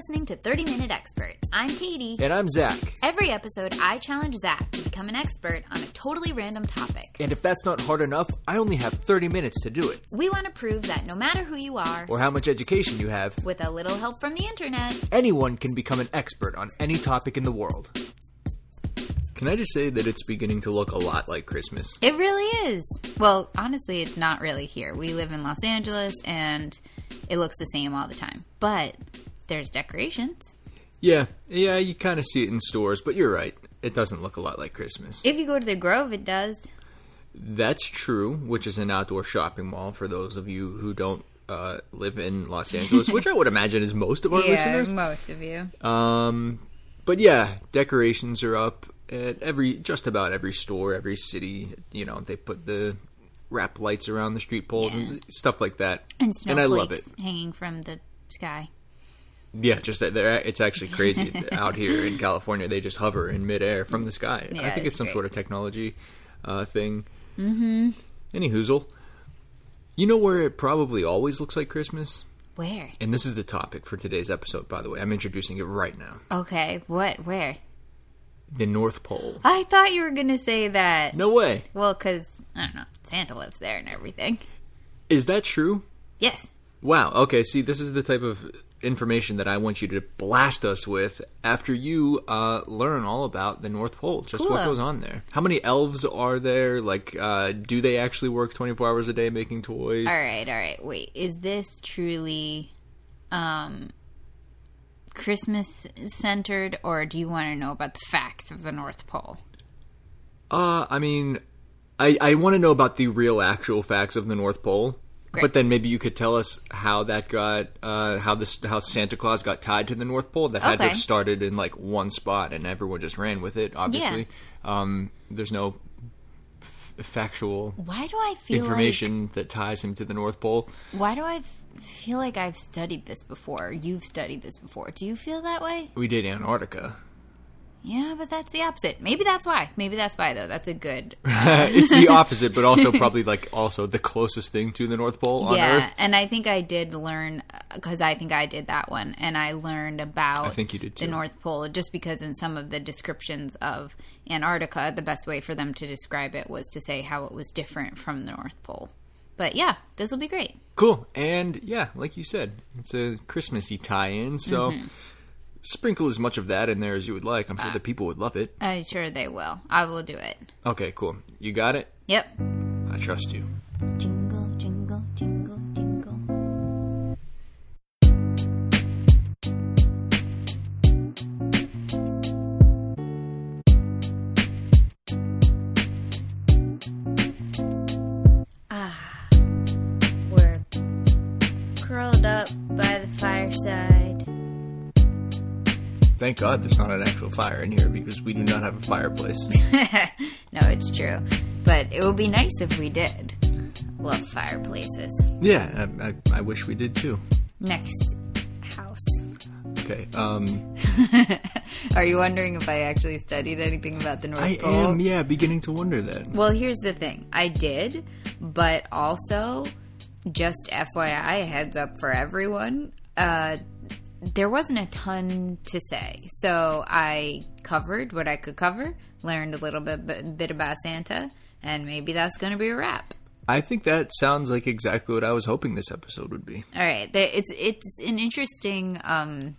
listening to 30 Minute Expert. I'm Katie. And I'm Zach. Every episode, I challenge Zach to become an expert on a totally random topic. And if that's not hard enough, I only have 30 minutes to do it. We want to prove that no matter who you are, Or how much education you have, with a little help from the internet, anyone can become an expert on any topic in the world. Can I just say that it's beginning to look a lot like Christmas? it really is. Well, honestly, it's not really here. We live in Los Angeles and it looks the same all the time. But there's decorations. Yeah, yeah, you kind of see it in stores, but you're right. It doesn't look a lot like Christmas. If you go to the Grove, it does. That's true, which is an outdoor shopping mall for those of you who don't uh, live in Los Angeles, which I would imagine is most of our listeners. most of you. Um, but yeah, decorations are up at every just about every store, every city. You know, they put the wrap lights around the street poles and stuff like that. And and snowflakes I love it. hanging from the sky. Yeah, just that they're it's actually crazy out here in California. They just hover in midair from the sky. I think it's it's some great. sort of technology uh, thing. Mm-hmm. Any hoozle. You know where it probably always looks like Christmas? Where? And this is the topic for today's episode, by the way. I'm introducing it right now. Okay, what? Where? The North Pole. I thought you were going to say that. No way. Well, because, I don't know, Santa lives there and everything. Is that true? Yes. Wow. Okay. See, this is the type of information that I want you to blast us with after you uh, learn all about the North Pole. Just what goes on there. How many elves are there? Like, uh, do they actually work 24 hours a day making toys? All right, all right. Wait, is this truly um Christmas centered or do you want to know about the facts of the North Pole? Uh, I mean, I, I want to know about the real actual facts of the North Pole. Great. But then maybe you could tell us how that got, uh, how this, how Santa Claus got tied to the North Pole. That had to have started in like one spot, and everyone just ran with it. Obviously, um, there's no f- factual Why do I feel information that ties him to the North Pole. Why do I feel like I've studied this before? You've studied this before. Do you feel that way? We did Antarctica. Yeah, but that's the opposite. Maybe that's why. Maybe that's why though. That's a good it's the opposite, but also probably like also the closest thing to the North Pole on yeah, Earth. Yeah, and I think I did learn because I think I did that one, and I learned about I think you did the. North Pole just because in some of the descriptions of Antarctica, the best way for them to describe it was to say how it was different from the North Pole. But yeah, this will be great. Cool. And yeah, like you said, it's a Christmassy tie-in, so Mm-hmm. Sprinkle as much of that in there as you would like. I'm Ah. sure the people would love it. I'm sure they will. I will do it. Okay, cool. You got it. Yep. I trust you. Jingle, Thank God there's not an actual fire in here because we do not have a fireplace. no, it's true. But it would be nice if we did. Love fireplaces. yeah, I, I, I wish we did too. Next house. Okay. Um, Are you wondering if I actually studied anything about the North I Pole? am, yeah, beginning to wonder that. Well, here's the thing. I did, but also, just FYI, heads up for everyone, uh, there wasn't a ton to say. So I covered what I could cover, learned a little bit, bit about Santa, and maybe that's going to be a wrap. I think that sounds like exactly what I was hoping this episode would be. All right, it's it's an interesting um,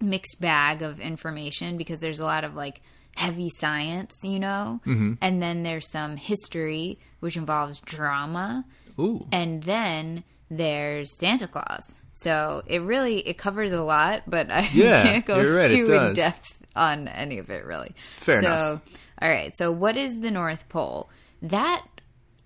mixed bag of information because there's a lot of like heavy science, you know, mm-hmm. and then there's some history which involves drama, Ooh. and then there's Santa Claus. So it really it covers a lot, but I Yeah, can't go right, too in depth on any of it really. Fair so, enough. all right. So what is the North Pole? That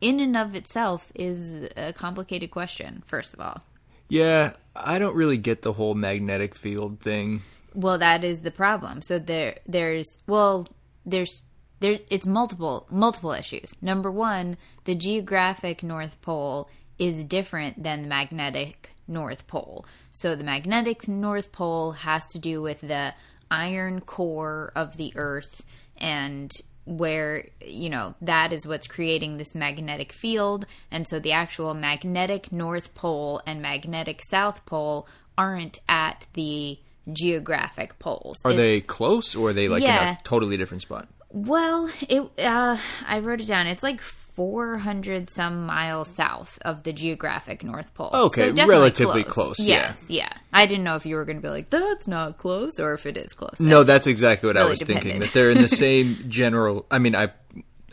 in and of itself is a complicated question. First of all. Yeah, I don't really get the whole magnetic field thing. Well, that is the problem. So there, there's well, there's there. It's multiple multiple issues. Number one, the geographic North Pole is different than the magnetic North Pole. So the magnetic North Pole has to do with the iron core of the Earth and where you know that is what's creating this magnetic field and so the actual magnetic north pole and magnetic south pole aren't at the geographic poles. Are they close or are they like in a totally different spot? Well, it uh, I wrote it down. It's like 400 some miles south of the geographic North Pole. Okay, so relatively close, yeah. Yes, yeah. I didn't know if you were going to be like, that's not close, or if it is close. No, that's exactly what I really was thinking. That they're in the same general. I mean, I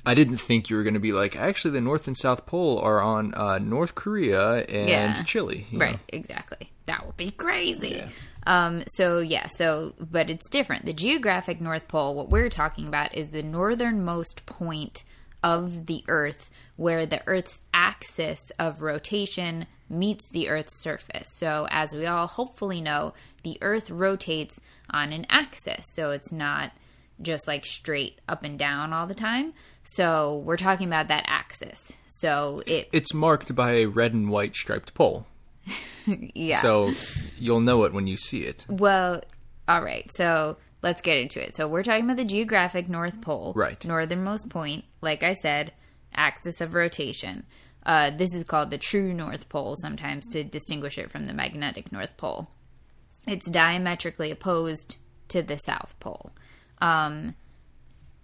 I didn't think you were going to be like actually the North and South Pole are on uh, North Korea and Yeah. Chile. you know? Right, exactly. That would be crazy. Um, so yeah, so but it's different. The geographic North Pole, what we're talking about is the northernmost point of the Earth where the Earth's axis of rotation meets the Earth's surface. So as we all hopefully know, the Earth rotates on an axis. So it's not just like straight up and down all the time. So we're talking about that axis. So it It's marked by a red and white striped pole, yeah. so you'll know it when you see it. Well, all right. So let's get into it. So we're talking about the geographic North Pole, Right. Northernmost point. Like I said, axis of rotation. Uh, this is called the true North Pole sometimes to distinguish it from the magnetic North Pole. It's diametrically opposed to the South Pole. Um,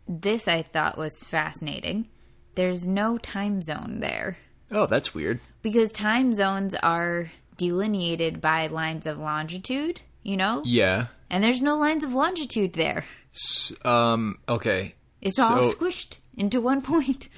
this I thought was fascinating. There's no time zone there Oh, that's weird. because time zones are delineated by lines of longitude, you know? Yeah. And there's no lines of longitude there. S- Um. Okay. It's all squished into one point.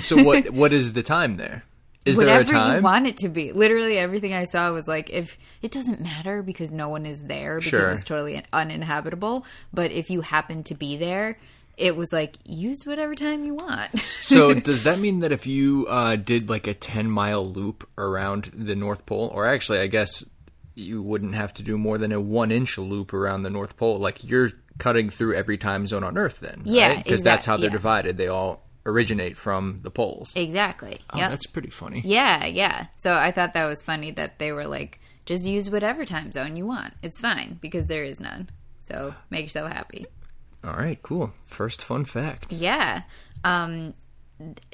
So what? what is the time there? Is Whatever there a time? you want it to be. Literally everything I saw was like if it doesn't matter because no one is there because Sure. it's totally uninhabitable, but if you happen to be there, it was like use whatever time you want. so does that mean that if you uh, did like a 10 mile loop around the north pole or actually i guess you wouldn't have to do more than a one inch loop around the north pole like you're cutting through every time zone on earth then Yeah, because that's how they're yeah. divided they all originate from the poles exactly. oh, yep. that's pretty funny Yeah, yeah. So I thought that was funny that they were like, just use whatever time zone you want. It's fine because there is none. So make yourself happy. all right cool first fun fact Yeah. Um,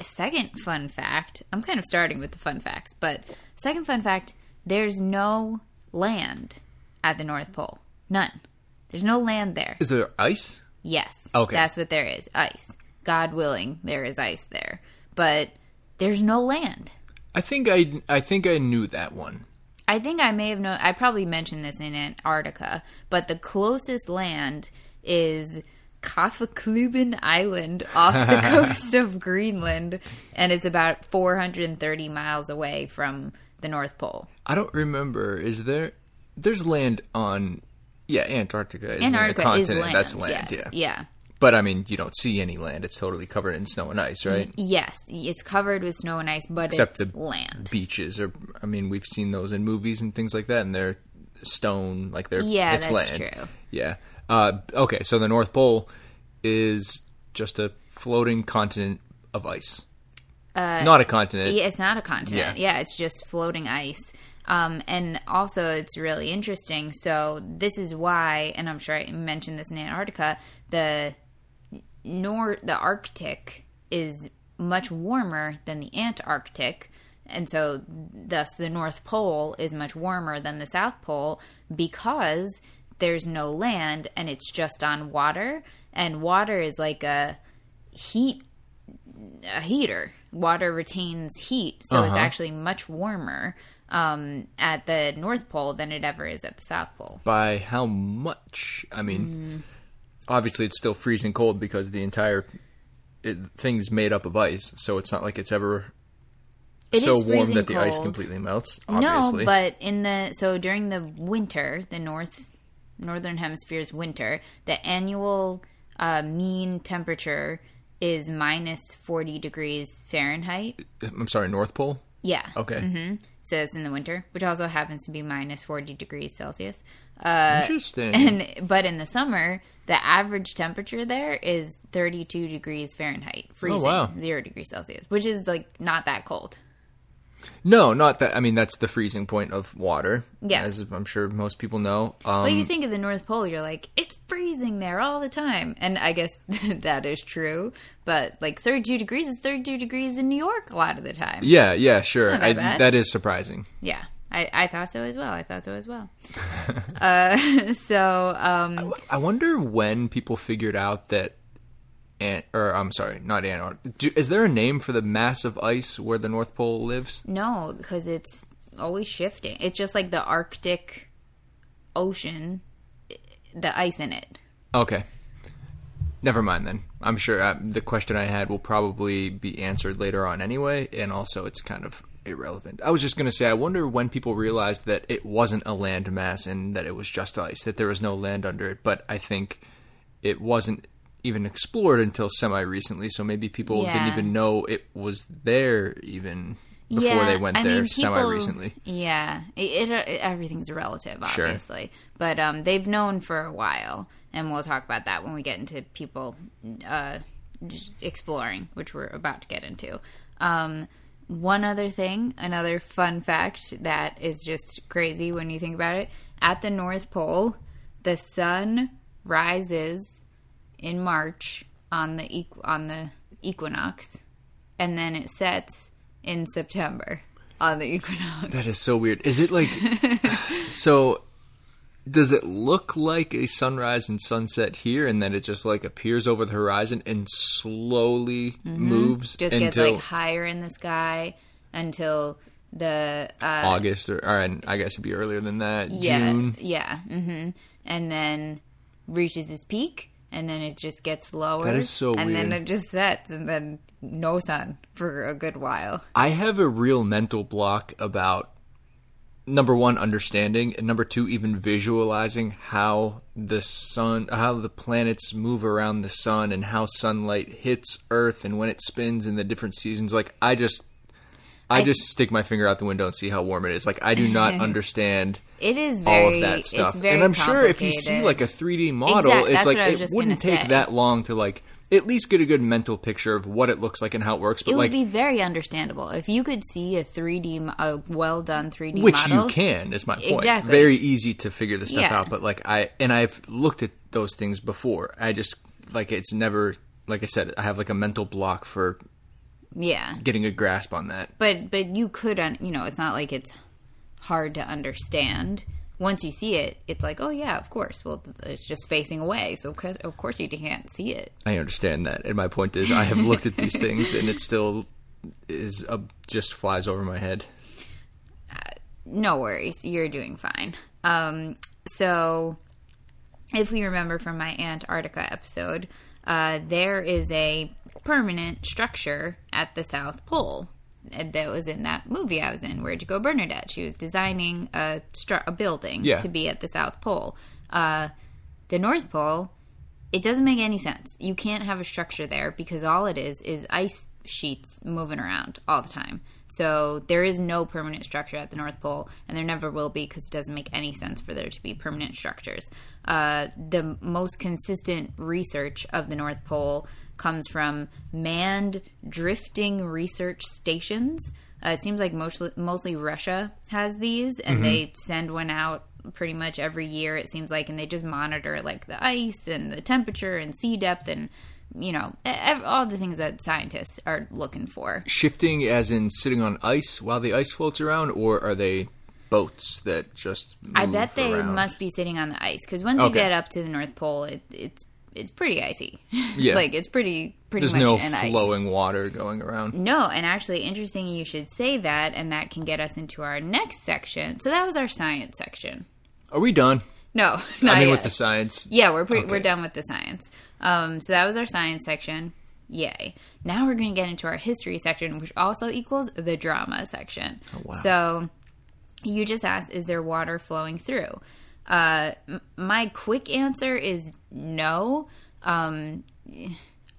second fun fact. I'm kind of starting with the fun facts, but second fun fact: there's no land at the North Pole. None. There's no land there. is there ice Yes. Okay. That's what there is. Ice. God willing, there is ice there, but there's no land. i think i i think i knew that one I think I may have known. I probably mentioned this in Antarctica, but the closest land is Kaffeklubben Island off the coast of Greenland, and it's about 430 miles away from the North Pole. i don't remember is there there's land on yeah antarctica is Antarctica a continent is land. that's land yes. yeah Yeah. But I mean, you don't see any land. It's totally covered in snow and ice, right? Yes, it's covered with snow and ice, but Except it's the land. Beaches are. I mean, we've seen those in movies and things like that, and they're stone, like they're Yeah, it's that's land. true. Yeah. Uh, okay, so the North Pole is just a floating continent of ice. Not a continent. Uh, Yeah, it's not a continent. Yeah. Yeah, it's just floating ice. Um, and also, it's really interesting. So, this is why, and I'm sure I mentioned this in Antarctica, the nor the Arctic is much warmer than the Antarctic, and so thus the North Pole is much warmer than the South Pole because there's no land and it's just on water, and water is like a heat a heater. Water retains heat, so it's Uh-huh. actually much warmer um, at the North Pole than it ever is at the South Pole. By how much? I mean, Mm. obviously it's still freezing cold because the entire it, thing's made up of ice, so it's not like it's ever It so warm that the ice completely melts. Obviously. No, but in the so during the winter, the north northern hemisphere's winter, the annual uh, mean temperature is minus forty degrees Fahrenheit. I'm sorry, North Pole. Yeah. Okay, hmm So it's in the winter, which also happens to be minus forty degrees Celsius. Uh, interesting. and but in the summer, the average temperature there is thirty-two degrees Fahrenheit, freezing, wow. zero degrees Celsius, which is like not that cold. No, not that. I mean, that's the freezing point of water. Yeah. as I'm sure most people know. Um, But you think of the North Pole, you're like, it's freezing there all the time. And I guess that is true. But like 32 degrees is 32 degrees in New York a lot of the time. yeah, yeah, sure. that I, that is surprising. Yeah. I I, thought so as well. I thought so as well. uh, so um, I wonder when people figured out that, Ant, or I'm sorry, not Antarctica. Do- Is there a name for the mass of ice where the North Pole lives? no, because it's always shifting. It's just like the Arctic Ocean, the ice in it. Okay. Never mind then. I'm sure uh, the question I had will probably be answered later on anyway, and also it's kind of irrelevant. I was just going to say, I wonder when people realized that it wasn't a land mass and that it was just ice, that there was no land under it, but I think it wasn't even explored until semi recently, so maybe people didn't even know it was there even before they went I there mean, semi recently. Yeah, it, it, everything's relative, Sure. obviously, but um, they've known for a while, and we'll talk about that when we get into people uh, exploring, which we're about to get into. Um, one other thing, another fun fact that is just crazy when you think about it: at the North Pole, the sun rises in March on the equ- on the equinox, and then it sets in September on the equinox. That is so weird. Is it like so? Does it look like a sunrise and sunset here, and then it just like appears over the horizon and slowly moves Mm-hmm. Just until gets like higher in the sky until the uh, August, or, or I guess it'd be earlier than that, yeah June? yeah mm-hmm. and then reaches its peak, and then it just gets lower. That is so and then it just sets, and then no sun for a good while. I have a real mental block about number one understanding and number two even visualizing how the sun how the planets move around the sun and how sunlight hits earth and when it spins in the different seasons like i just i, I- just stick my finger out the window and see how warm it is like i do not understand It is very, all of that stuff It's very and i'm sure if you see like a 3d model Exact- it's that's like what I was it wouldn't take say. that long to like at least get a good mental picture of what it looks like and how it works but it would like be very understandable if you could see a 3D, mo- a well done 3D model. which model. you can is my point Exactly. very easy to figure this stuff Yeah. out but like i and i've looked at those things before i just like it's never like i said i have like a mental block for Yeah, getting a grasp on that but but you could, un- you know, it's not like it's hard to understand. Once you see it, it's like, oh yeah, of course. Well, it's just facing away, so of course, of course you can't see it. i understand that and my point is i have looked at these things and it still is uh, just flies over my head no worries, you're doing fine. Um, so, if we remember from my Antarctica episode, uh, there is a permanent structure at the South Pole that was in that movie I was in, Where'd You Go, Bernadette? She was designing a, stru- a building Yeah. to be at the South Pole. Uh, the North Pole, it doesn't make any sense. You can't have a structure there because all it is is ice sheets moving around all the time. So there is no permanent structure at the North Pole, and there never will be because it doesn't make any sense for there to be permanent structures. Uh, the most consistent research of the North Pole comes from manned drifting research stations. Uh, it seems like mostly, mostly Russia has these, and they send one out pretty much every year. It seems like, and they just monitor like the ice and the temperature and sea depth and you know ev- all the things that scientists are looking for. shifting as in sitting on ice while the ice floats around or are they boats that just I bet they around? must be sitting on the ice because once you get up to the North Pole, it, it's it's pretty icy. Yeah. like it's pretty pretty there's much no an ice. flowing water going around No, and actually, interesting you should say that, and that can get us into our next section. So that was our science section. are we done No, not i mean yet. with the science Yeah, we're pretty, we're done with the science. Um, so that was our science section. Yay! Now we're going to get into our history section, which also equals the drama section. Oh, wow. So you just asked, is there water flowing through? Uh, my quick answer is no. Um,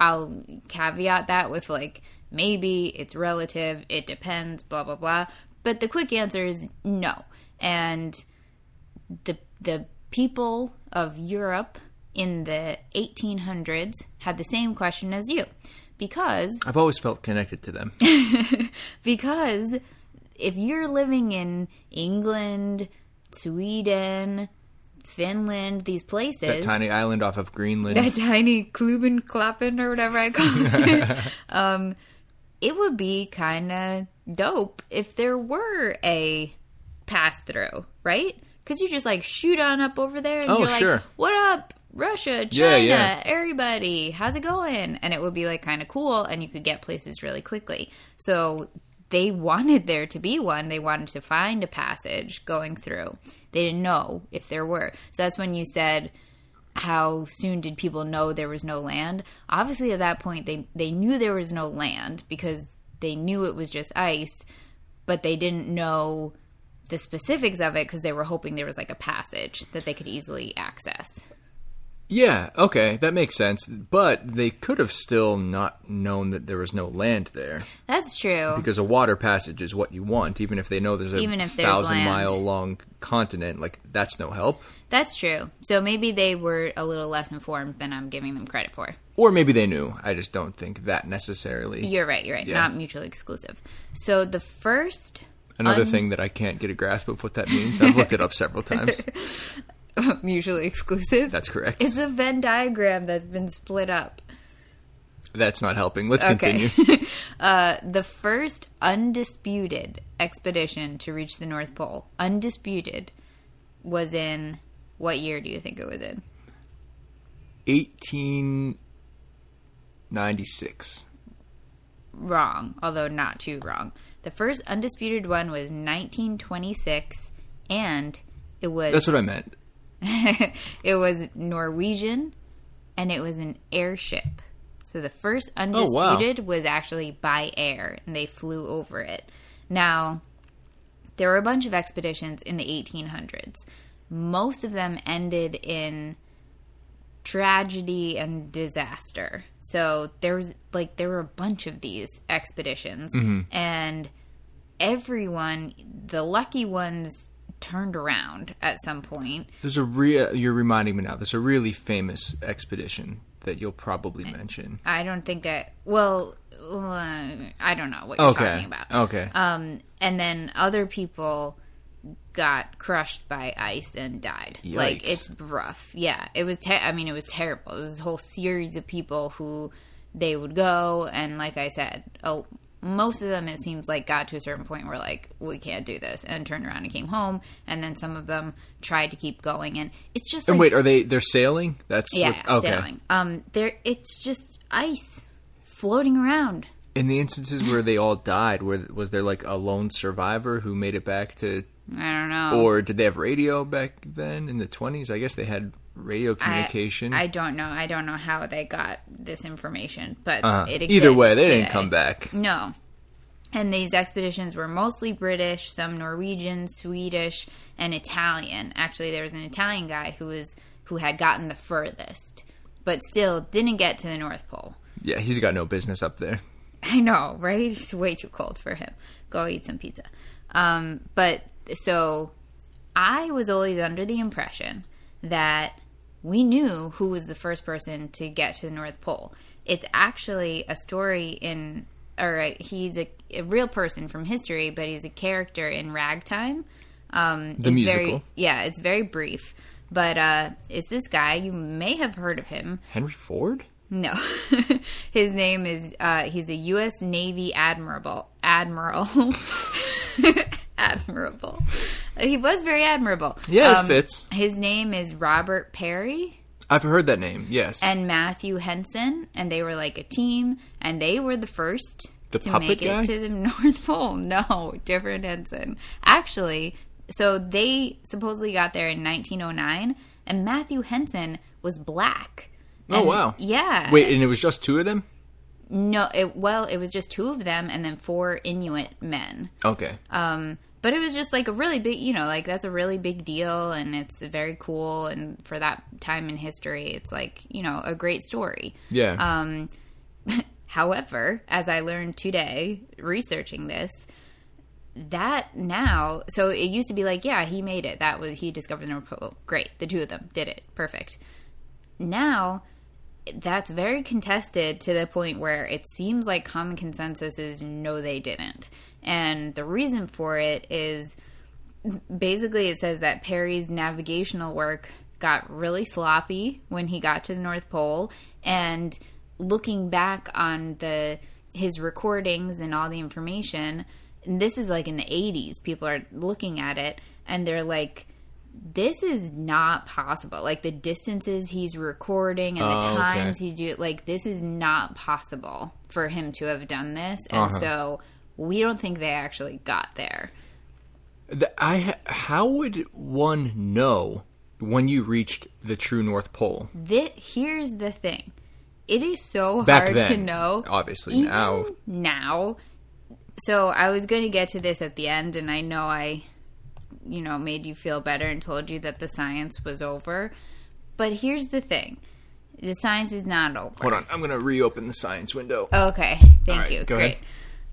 I'll caveat that with like maybe it's relative, it depends, blah blah blah. But the quick answer is no. And the the people of Europe in the 1800s had the same question as you because i've always felt connected to them because if you're living in England, Sweden, Finland, these places that tiny island off of greenland that tiny Kluben Klappen or whatever I call it, um, it would be kind of dope if there were a pass through, right? Because you just like shoot on up over there and Oh, you're like, sure. what up? Russia, China, Yeah, yeah. everybody, how's it going? And it would be like kind of cool, and you could get places really quickly. So they wanted there to be one. They wanted to find a passage going through. They didn't know if there were. So that's when you said, how soon did people know there was no land? Obviously, at that point, they they knew there was no land because they knew it was just ice, but they didn't know the specifics of it because they were hoping there was like a passage that they could easily access. Yeah, okay, that makes sense. But they could have still not known that there was no land there. That's true. Because a water passage is what you want, even if they know there's a Even if there's thousand land. mile long continent. Like, that's no help. That's true. So maybe they were a little less informed than I'm giving them credit for. Or maybe they knew. I just don't think that necessarily. You're right. You're right. Yeah. Not mutually exclusive. So the first Another un- thing that I can't get a grasp of what that means. I've looked it up several times. mutually exclusive. That's correct. It's a Venn diagram that's been split up. That's not helping. Let's Okay. continue. uh, the first undisputed expedition to reach the North Pole, undisputed, was in what year do you think it was in? 1896. Wrong, although not too wrong. The first undisputed one was 1926, and it was That's what I meant. it was Norwegian, and it was an airship. So the first Oh, wow. undisputed was actually by air, and they flew over it. Now, there were a bunch of expeditions in the 1800s. Most of them ended in tragedy and disaster. So there was like there were a bunch of these expeditions, mm-hmm. and everyone, the lucky ones, turned around at some point. There's a real. You're reminding me now. There's a really famous expedition that you'll probably mention. I don't think that. Well, uh, I don't know what you're Okay. talking about. Okay. Um, and then other people got crushed by ice and died. Like it's rough. Yeah, it was. Te- I mean, it was terrible. It was this whole series of people who they would go, and like I said, a, most of them it seems like got to a certain point where like we can't do this, and turned around and came home. And then some of them tried to keep going, and it's just and wait, are they? They're sailing? That's yeah, what- okay. sailing. Um, there it's just ice floating around. In the instances where they all died, where was there like a lone survivor who made it back to, I don't know. or did they have radio back then in the 20s? I guess they had radio communication. I, don't know. I don't know how they got this information, but Uh-huh. it Either way, they didn't come back. No. And these expeditions were mostly British, some Norwegian, Swedish, and Italian. Actually, there was an Italian guy who was who had gotten the furthest, but still didn't get to the North Pole. Yeah, he's got no business up there. I know, right? It's way too cold for him. Go eat some pizza. Um, but so I was always under the impression that we knew who was the first person to get to the North Pole. It's actually a story in, or a, he's a, a real person from history, but he's a character in Ragtime. Um, The it's Very, musical. yeah, it's very brief. But uh, it's this guy. You may have heard of him. Henry Ford? No, his name is uh, he's a U.S. Navy admiral. Admiral. admirable. He was very admirable. Um, Yeah, it fits. His name is Robert Peary I've heard that name. Yes. and Matthew Henson, and they were like a team, and they were the first The to make guy? it to the North Pole. No, different Henson. Actually, so they supposedly got there in 1909, and Matthew Henson was black. oh wow. Yeah. Wait, and it was just two of them? No, it well, it was just two of them and then four Inuit men. Okay. Um, but it was just like a really big, you know, like that's a really big deal and it's very cool and for that time in history, it's like, you know, a great story. yeah. Um, however, as I learned today researching this, that now, so it used to be like, yeah, he made it. That was he discovered the North Pole. Great, the two of them did it. Perfect. Now, that's very contested to the point where it seems like common consensus is no, they didn't. And the reason for it is basically it says that Peary's navigational work got really sloppy when he got to the North Pole and looking back on the his recordings and all the information and this is like in the 80s, people are looking at it and they're like, this is not possible. Like the distances he's recording and the Oh, okay. times he do it, like this is not possible for him to have done this. And Uh-huh. so we don't think they actually got there. The, I how would one know when you reached the true North Pole? Thi- here's the thing. It is so Back hard then, to know. obviously, Even now. now. So I was going to get to this at the end, and I know I, you know, made you feel better and told you that the science was over. But here's the thing: the science is not over. Hold on, I'm gonna reopen the science window. Okay, thank right, you. Great.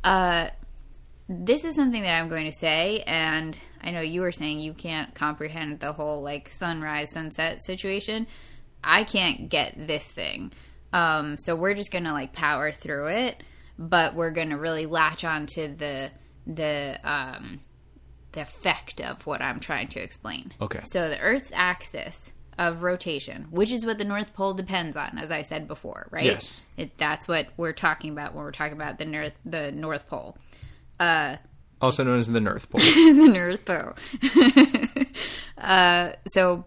Uh, this is something that I'm going to say, and I know you were saying you can't comprehend the whole like sunrise sunset situation. I can't get this thing, um, so we're just gonna like power through it, but we're gonna really latch on to the the um, the effect of what I'm trying to explain. Okay. So the Earth's axis of rotation, which is what the North Pole depends on, as I said before, right? Yes. It, that's what we're talking about when we're talking about the North the North Pole. Uh, Also known as the North Pole. the North Pole. uh, so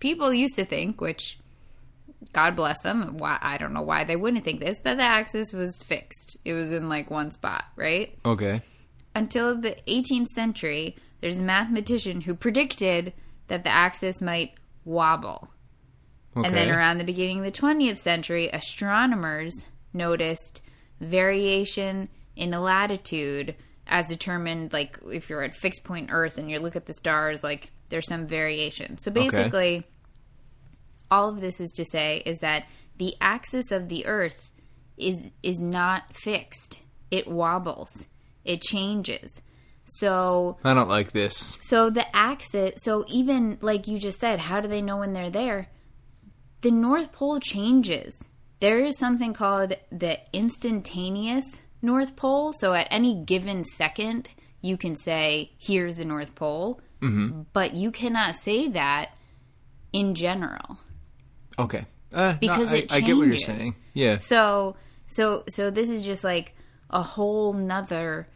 people used to think, which God bless them, why I don't know why they wouldn't think this, that the axis was fixed. It was in like one spot, right? okay. Until the 18th century, there's a mathematician who predicted that the axis might wobble. Okay. And then around the beginning of the 20th century, astronomers noticed variation in the latitude as determined, like if you're at fixed point Earth and you look at the stars, like there's some variation. So basically, all of this is to say is that the axis of the Earth is is not fixed. It wobbles. It changes. So I don't like this. so the axis, so even like you just said, how do they know when they're there? The North Pole changes. There is something called the instantaneous North Pole. So at any given second, you can say, here's the North Pole. Mm-hmm. But you cannot say that in general. Okay. Uh, Because no, I, it I get what you're saying. Yeah. So so so this is just like a whole nother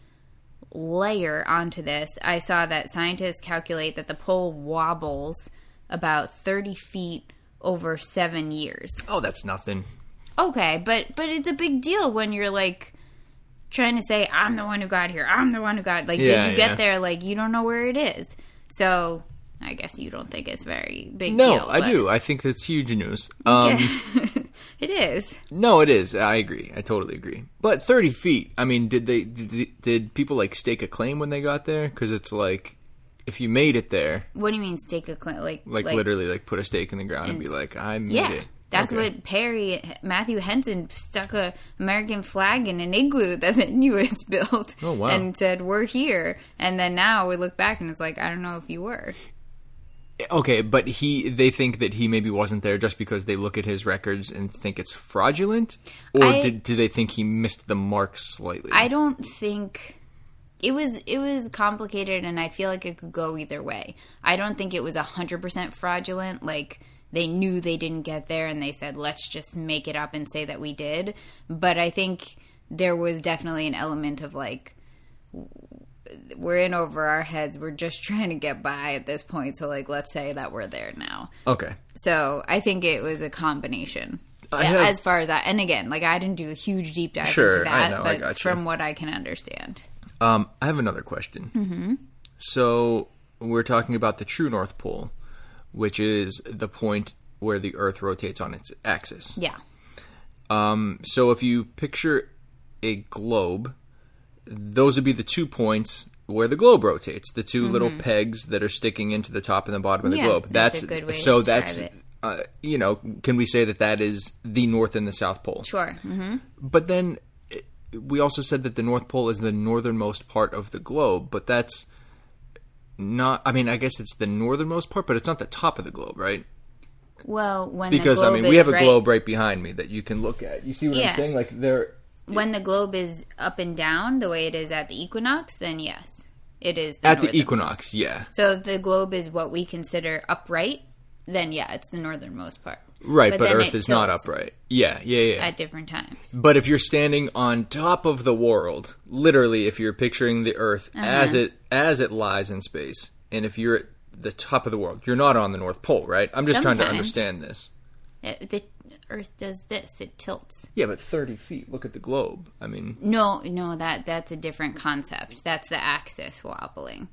layer onto this. I saw that scientists calculate that the pole wobbles about thirty feet over seven years. Oh, that's nothing. Okay, but but it's a big deal when you're like trying to say I'm the one who got here. I'm the one who got like Yeah, did you get yeah. there like you don't know where it is. So I guess you don't think it's very big No, deal. I do. I think that's huge news. Um, it is. No, it is. I agree. I totally agree. But 30 feet. I mean, did they did, did people like stake a claim when they got there? Because it's like, if you made it there, What do you mean stake a claim? Like like, literally, like put a stake in the ground and be like, I made Yeah, it. that's Okay. what Peary Matthew Henson stuck a American flag in an igloo that the Inuits built. Oh, wow. And said we're here, and then now we look back and it's like I don't know if you were. Okay, but he they think that he maybe wasn't there just because they look at his records and think it's fraudulent, or I- did do they think he missed the mark slightly? I don't think it was it was complicated, and I feel like it could go either way. I don't think it was hundred percent fraudulent. Like they knew they didn't get there, and they said let's just make it up and say that we did. But I think there was definitely an element of like we're in over our heads. We're just trying to get by at this point. So like let's say that we're there now. okay, So I think it was a combination. I have- as far as that, and again, like I didn't do a huge deep dive Sure, into I that, know, I but from what I can understand, Um, I have another question. Mm-hmm. So we're talking about the true North Pole, which is the point where the Earth rotates on its axis. yeah, Um, so if you picture a globe, those would be the two points where the globe rotates. The 2 little pegs that are sticking into the top and the bottom of the Mm-hmm. Yeah, globe. that's a good way to so describe that's it. uh, you know, can we say that that is the North and the South Pole? sure. hmm But then eh, we also said that the North Pole is the northernmost part of the globe, but that's not. I mean, I guess it's the northernmost part, but it's not the top of the globe, right? Well, when Because I mean, we have a right, globe right behind me that you can look at. You see what Yeah. I'm saying? Like there. When the globe is up and down the way it is at the equinox, then yes, it is the At the equinox, yeah. So if the globe is what we consider upright. then yeah, it's the northernmost part. Right, but, then Earth is not upright. Yeah, yeah, yeah. at different times. But if you're standing on top of the world, literally, if you're picturing the Earth Uh-huh. as it as it lies in space, and if you're at the top of the world, you're not on the North Pole, right? I'm just trying to understand this. It, the Earth does this; it tilts. Yeah, but 30 feet. Look at the globe. I mean, No, no, that that's a different concept. That's the axis wobbling.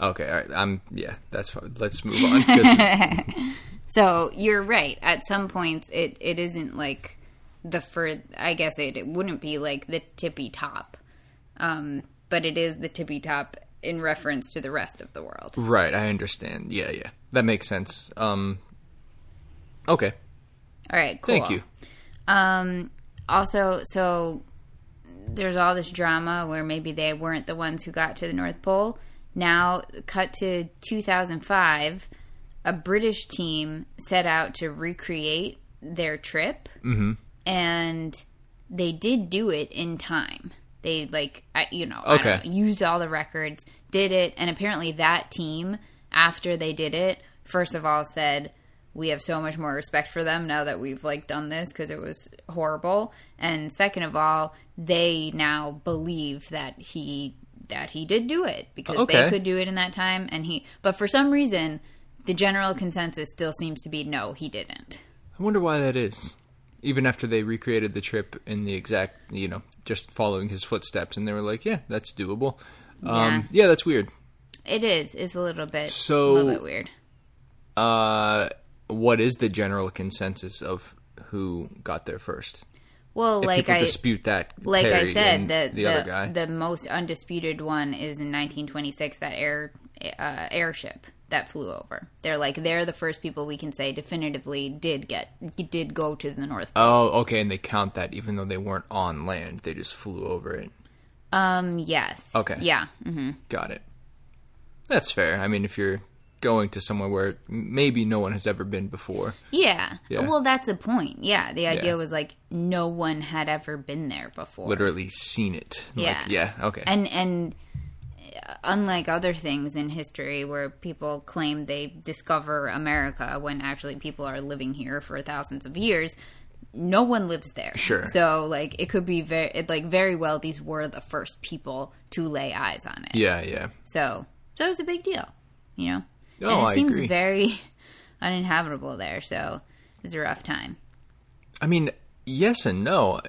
okay, all right. I'm yeah. That's fine. Let's move on. So you're right. At some points, it, it isn't like the fur. I guess it, it wouldn't be like the tippy top, um, but it is the tippy top in reference to the rest of the world. right, I understand. Yeah, yeah. That makes sense. Um. Okay. All right, cool. Thank you. Um, also, so there's all this drama where maybe they weren't the ones who got to the North Pole. Now, cut to 2005, a British team set out to recreate their trip, Mm-hmm. and they did do it in time. They like, I, you know, Okay. know, used all the records, did it, and apparently that team, after they did it, first of all said, "We have so much more respect for them now that we've like done this because it was horrible." And second of all, they now believe that he that he did do it because Okay. they could do it in that time, and he. But for some reason, the general consensus still seems to be no, he didn't. I wonder why that is. Even after they recreated the trip in the exact, you know, just following his footsteps, and they were like, "Yeah, that's doable." Um, yeah, that's weird. It is. It's a little bit. So- a little bit weird. Uh, what is the general consensus of who got there first? Well, If like I dispute that, like I said, the the, the, other guy. the most undisputed one is in 1926 that air uh, airship that flew over. They're like they're the first people we can say definitively did get did go to the North Pole. oh, okay, and they count that even though they weren't on land; they just flew over it. Um, yes. Okay. Yeah. Mm-hmm. Got it. That's fair. I mean, if you're going to somewhere where maybe no one has ever been before, Yeah. Yeah. Well, that's the point. Yeah. The idea Yeah. was like no one had ever been there before. literally seen it. Like, Yeah. yeah. Okay. and and uh, unlike other things in history where people claim they discover America when actually people are living here for thousands of years, no one lives there. Sure. So like it could be very it, like very well these were the first people to lay eyes on it. yeah. Yeah. So so it was a big deal, you know. Oh, and it oh, I seems agree. very uninhabitable there. So it's a rough time. I mean, yes and no.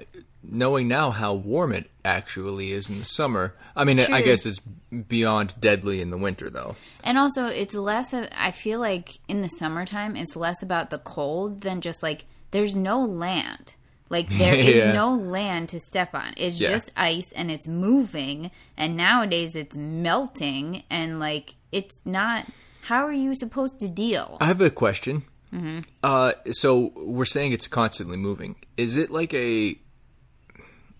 Knowing now how warm it actually is in the summer, I mean, I guess it's beyond deadly in the winter, though. And also, it's less of, I feel like in the summertime, it's less about the cold than just like, there's no land. Like, there is Yeah. no land to step on. It's Yeah. just ice and it's moving. And nowadays it's melting. And like, it's not, how are you supposed to deal? I have a question. Mm-hmm. Uh, so we're saying it's constantly moving. Is it like a,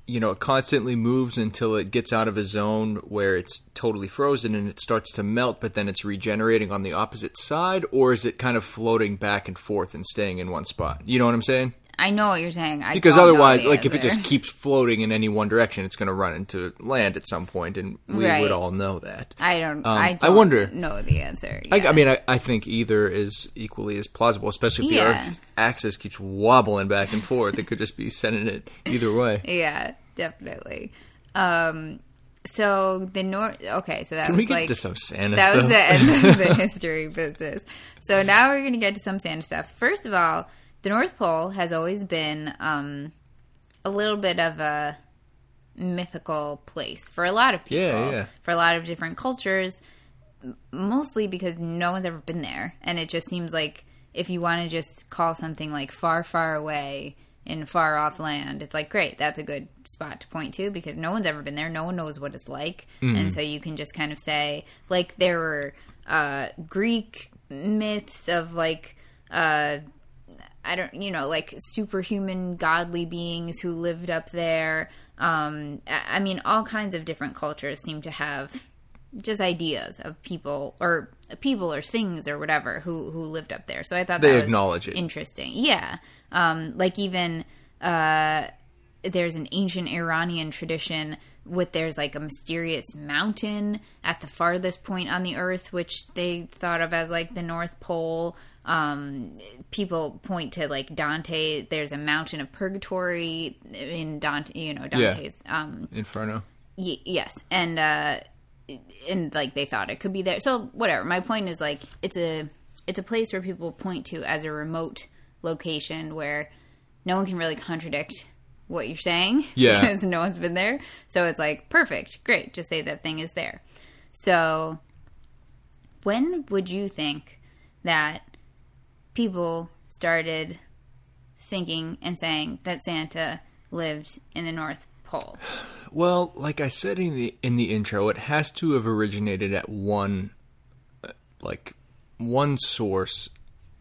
you know, it constantly moves until it gets out of a zone where it's totally frozen and it starts to melt, but then it's regenerating on the opposite side, or is it kind of floating back and forth and staying in one spot? You know what I'm saying? I know what you're saying. I Because otherwise, the like if it just keeps floating in any one direction, it's going to run into land at some point, and we Right. would all know that. I don't, Um, I I don't wonder- know the answer. I, I mean, I, I think either is equally as plausible, especially if the Yeah. Earth's axis keeps wobbling back and forth. It could just be sending it either way. yeah, definitely. Um, so the north, okay, so that Can was we get like, to some Santa that stuff? was the end of the history business. So now we're going to get to some Santa stuff. First of all, the North Pole has always been um, a little bit of a mythical place for a lot of people, Yeah, yeah. for a lot of different cultures, mostly because no one's ever been there. And it just seems like if you want to just call something like far, far away in far off land, it's like, great, that's a good spot to point to because no one's ever been there. No one knows what it's like. And so you can just kind of say, like, there were uh, Greek myths of like, uh, I don't, you know, like superhuman godly beings who lived up there. Um, I mean, all kinds of different cultures seem to have just ideas of people or people or things or whatever who who lived up there. So I thought They that was acknowledge it. interesting. Yeah, um, like even uh, there's an ancient Iranian tradition with there's like a mysterious mountain at the farthest point on the earth, which they thought of as like the North Pole. Um, people point to like Dante. There's a mountain of purgatory in Dante. You know Dante's. Um, Inferno. y- yes, and uh, and like they thought it could be there. So whatever. My point is like it's a it's a place where people point to as a remote location where no one can really contradict what you're saying Yeah. because no one's been there. So it's like perfect, great. Just say that thing is there. So when would you think that people started thinking and saying that Santa lived in the North Pole? Well, like I said in the in the intro, it has to have originated at one, uh, like one source,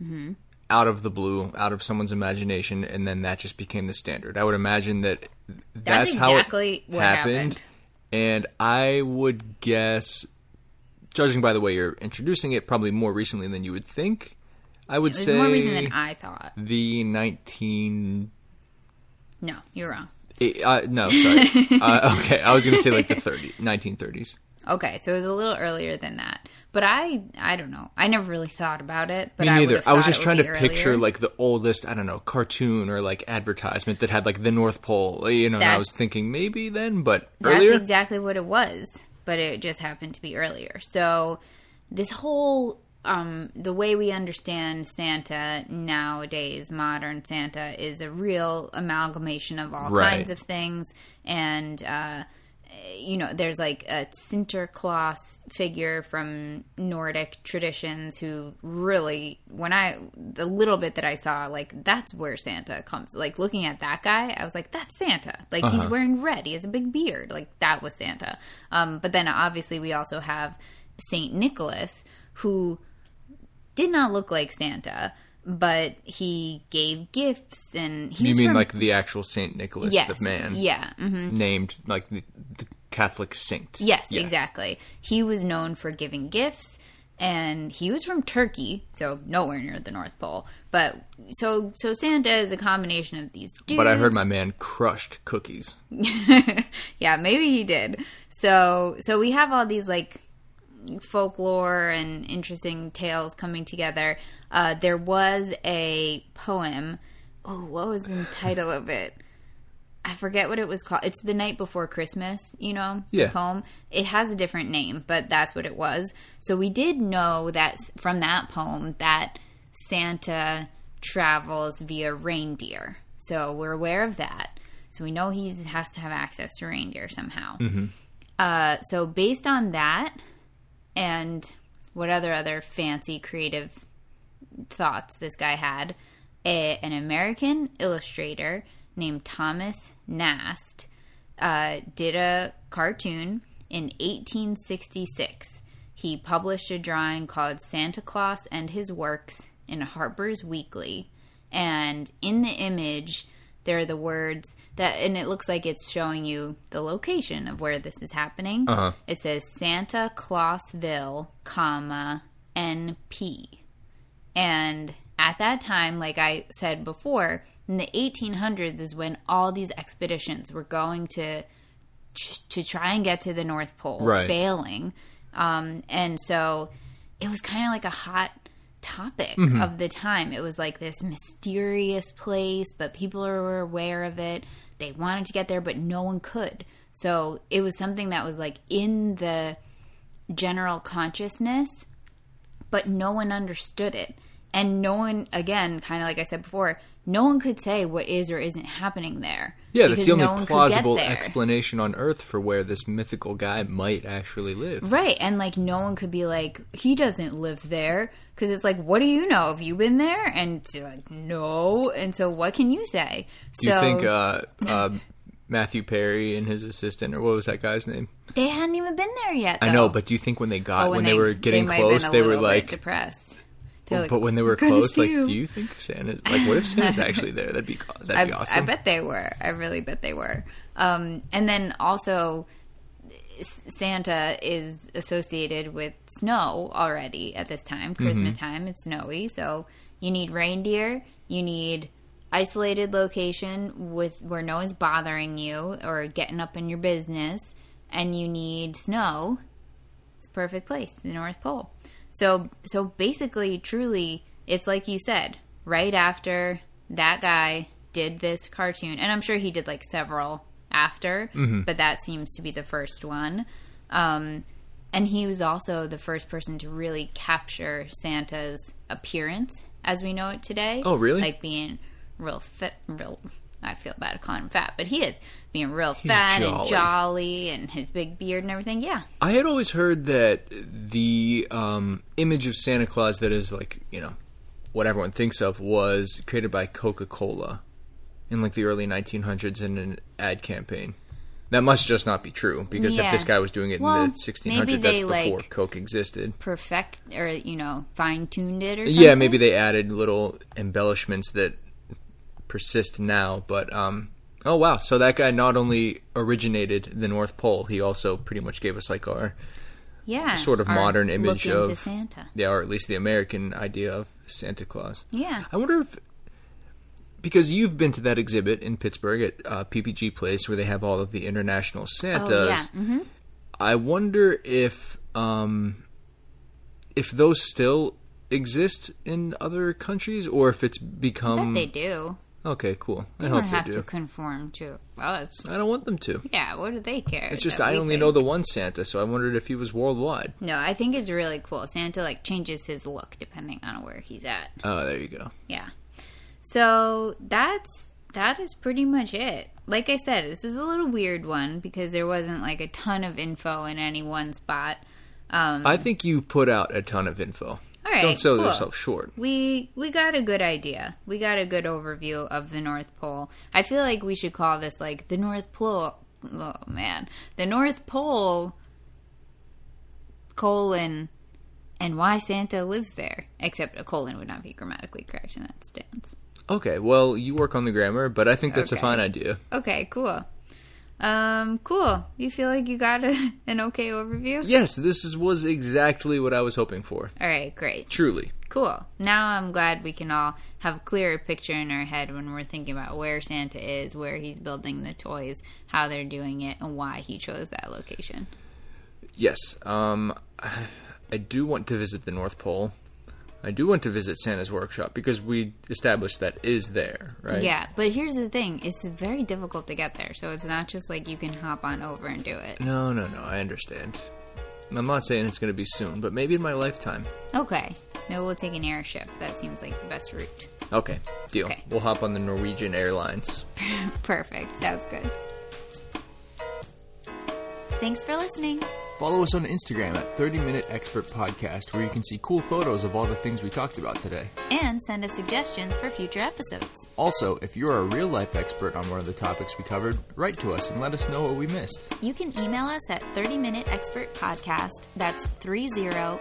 Mm-hmm. out of the blue, out of someone's imagination, and then that just became the standard. I would imagine that that's, exactly how it happened, happened. and I would guess, judging by the way you're introducing it, probably more recently than you would think. I would It was say more reason than I thought. the nineteen. No, you're wrong. eh, Uh, no, sorry. uh, okay, I was going to say like the 30, 1930s. Okay, so it was a little earlier than that. But I, I don't know. I never really thought about it. But Me I neither. would've I, was just trying to picture earlier. like the oldest, I don't know, cartoon or like advertisement that had like the North Pole. You know, and I was thinking maybe then, but That's exactly what it was, but it just happened to be earlier. So this whole um, the way we understand Santa nowadays, modern Santa, is a real amalgamation of all Right. kinds of things, and uh, you know, there's like a Sinterklaas figure from Nordic traditions who really, when I, the little bit that I saw, like, that's where Santa comes. Like, looking at that guy, I was like, that's Santa. Like, he's wearing red. He has a big beard. Like, that was Santa. Um, but then obviously we also have Saint Nicholas, who did not look like Santa, but he gave gifts and he you mean from- like the actual Saint Nicholas, yes, the man, yeah, hmm named like the, the Catholic saint? Yes, Yeah. exactly. He was known for giving gifts and he was from Turkey, so nowhere near the North Pole. But so so Santa is a combination of these dudes. But I heard my man crushed cookies. yeah, maybe he did. So so we have all these like folklore and interesting tales coming together. Uh, there was a poem. Oh, what was the title of it? I forget what it was called. It's the night before Christmas, you know, Yeah. poem. It has a different name, but that's what it was. So we did know that from that poem that Santa travels via reindeer. So we're aware of that. So we know he has to have access to reindeer somehow. Uh, so based on that, and what other other fancy creative thoughts this guy had, a, an American illustrator named Thomas Nast uh, did a cartoon in 1866. He published a drawing called Santa Claus and His Works in Harper's Weekly. And in the image, there are the words that, and it looks like it's showing you the location of where this is happening. Uh-huh. It says Santa Clausville, comma, NP. And at that time, like I said before, in the 1800s is when all these expeditions were going to to try and get to the North Pole, Right. failing. Um, and so it was kind of like a hot topic Mm-hmm. of the time. It was like this mysterious place, but people were aware of it. They wanted to get there, but no one could. So it was something that was like in the general consciousness, but no one understood it. And no one, again, kind of like I said before, no one could say what is or isn't happening there. Yeah, that's the only no one could get plausible explanation on Earth for where this mythical guy might actually live. Right. And like no one could be like, he doesn't live there. Because it's like, what do you know? Have you been there? And like, no. And so what can you say? Do you think uh, uh, Matthew Peary and his assistant, or what was that guy's name? they hadn't even been there yet. I know, but do you think when they got Oh, when, they, were getting have close, they were like, depressed. Like, but when they were "We're close, like, you." do you think Santa? Like, what if Santa's actually there? That'd be that'd I, be awesome. I bet they were. I really bet they were. Um, and then also, Santa is associated with snow already at this time. Christmas time, it's snowy, so you need reindeer. You need isolated location with where no one's bothering you or getting up in your business, and you need snow. It's a perfect place, the North Pole. So, so basically, truly, it's like you said, right after that guy did this cartoon, and I'm sure he did like several after, but that seems to be the first one. Um, and he was also the first person to really capture Santa's appearance as we know it today. Oh, really? Like being real fit, real. I feel bad calling him fat, but he is being real fat and jolly. jolly, and his big beard and everything. Yeah, I had always heard that the um, image of Santa Claus that is like you know what everyone thinks of was created by Coca Cola in like the early 1900s in an ad campaign. That must just not be true because Yeah. if this guy was doing it Well, in the 1600s, maybe that's before like- Coke existed. perfect or you know fine tuned it or something. Yeah, maybe they added little embellishments that persist now, but um oh wow, so that guy not only originated the North Pole, he also pretty much gave us like our yeah sort of modern image of- Santa. yeah, or at least the American idea of Santa Claus. Yeah, I wonder if because you've been to that exhibit in Pittsburgh at uh, PPG Place where they have all of the international Santas. oh yeah, hmm I wonder if um, if those still exist in other countries or if it's become they do. Okay. Cool. I They hope don't have they to conform to us. I don't want them to. Yeah, what do they care? It's just I only think? know the one Santa, so I wondered if he was worldwide. No, I think it's really cool. Santa like changes his look depending on where he's at. Oh, there you go. Yeah. So that's that is pretty much it. Like I said, this was a little weird one because there wasn't like a ton of info in any one spot. Um, I think you put out a ton of info. All right, Don't sell cool. yourself short. We we got a good idea. We got a good overview of the North Pole. I feel like we should call this like the North Pole. Oh man, the North Pole colon and why Santa lives there. Except a colon would not be grammatically correct in that stance. Okay, well, you work on the grammar, but I think that's a fine idea. Okay, cool. Um, cool. You feel like you got a, an okay overview? Yes, this is, was exactly what I was hoping for. All right, great. Truly. Cool. Now I'm glad we can all have a clearer picture in our head when we're thinking about where Santa is, where he's building the toys, how they're doing it, and why he chose that location. Yes. Um, I do want to visit the North Pole. I do want to visit Santa's workshop because we established that is there, right? Yeah, but here's the thing it's very difficult to get there, so it's not just like you can hop on over and do it. No, no, no. I understand. I'm not saying it's going to be soon, but maybe in my lifetime. Okay. Maybe we'll take an airship. That seems like the best route. Okay, deal. Okay. We'll hop on the Norwegian Airlines. Perfect. Sounds good. Thanks for listening. Follow us on Instagram at 30 Minute Expert Podcast, where you can see cool photos of all the things we talked about today. And send us suggestions for future episodes. Also, if you're a real life expert on one of the topics we covered, write to us and let us know what we missed. You can email us at 30 Minute Expert Podcast. That's 30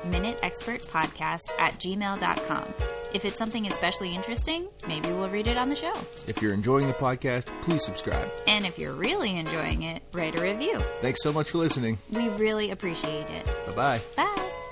Minute Expert Podcast at gmail.com. If it's something especially interesting, maybe we'll read it on the show. If you're enjoying the podcast, please subscribe. And if you're really enjoying it, write a review. Thanks so much for listening. We really appreciate it. Bye bye. Bye.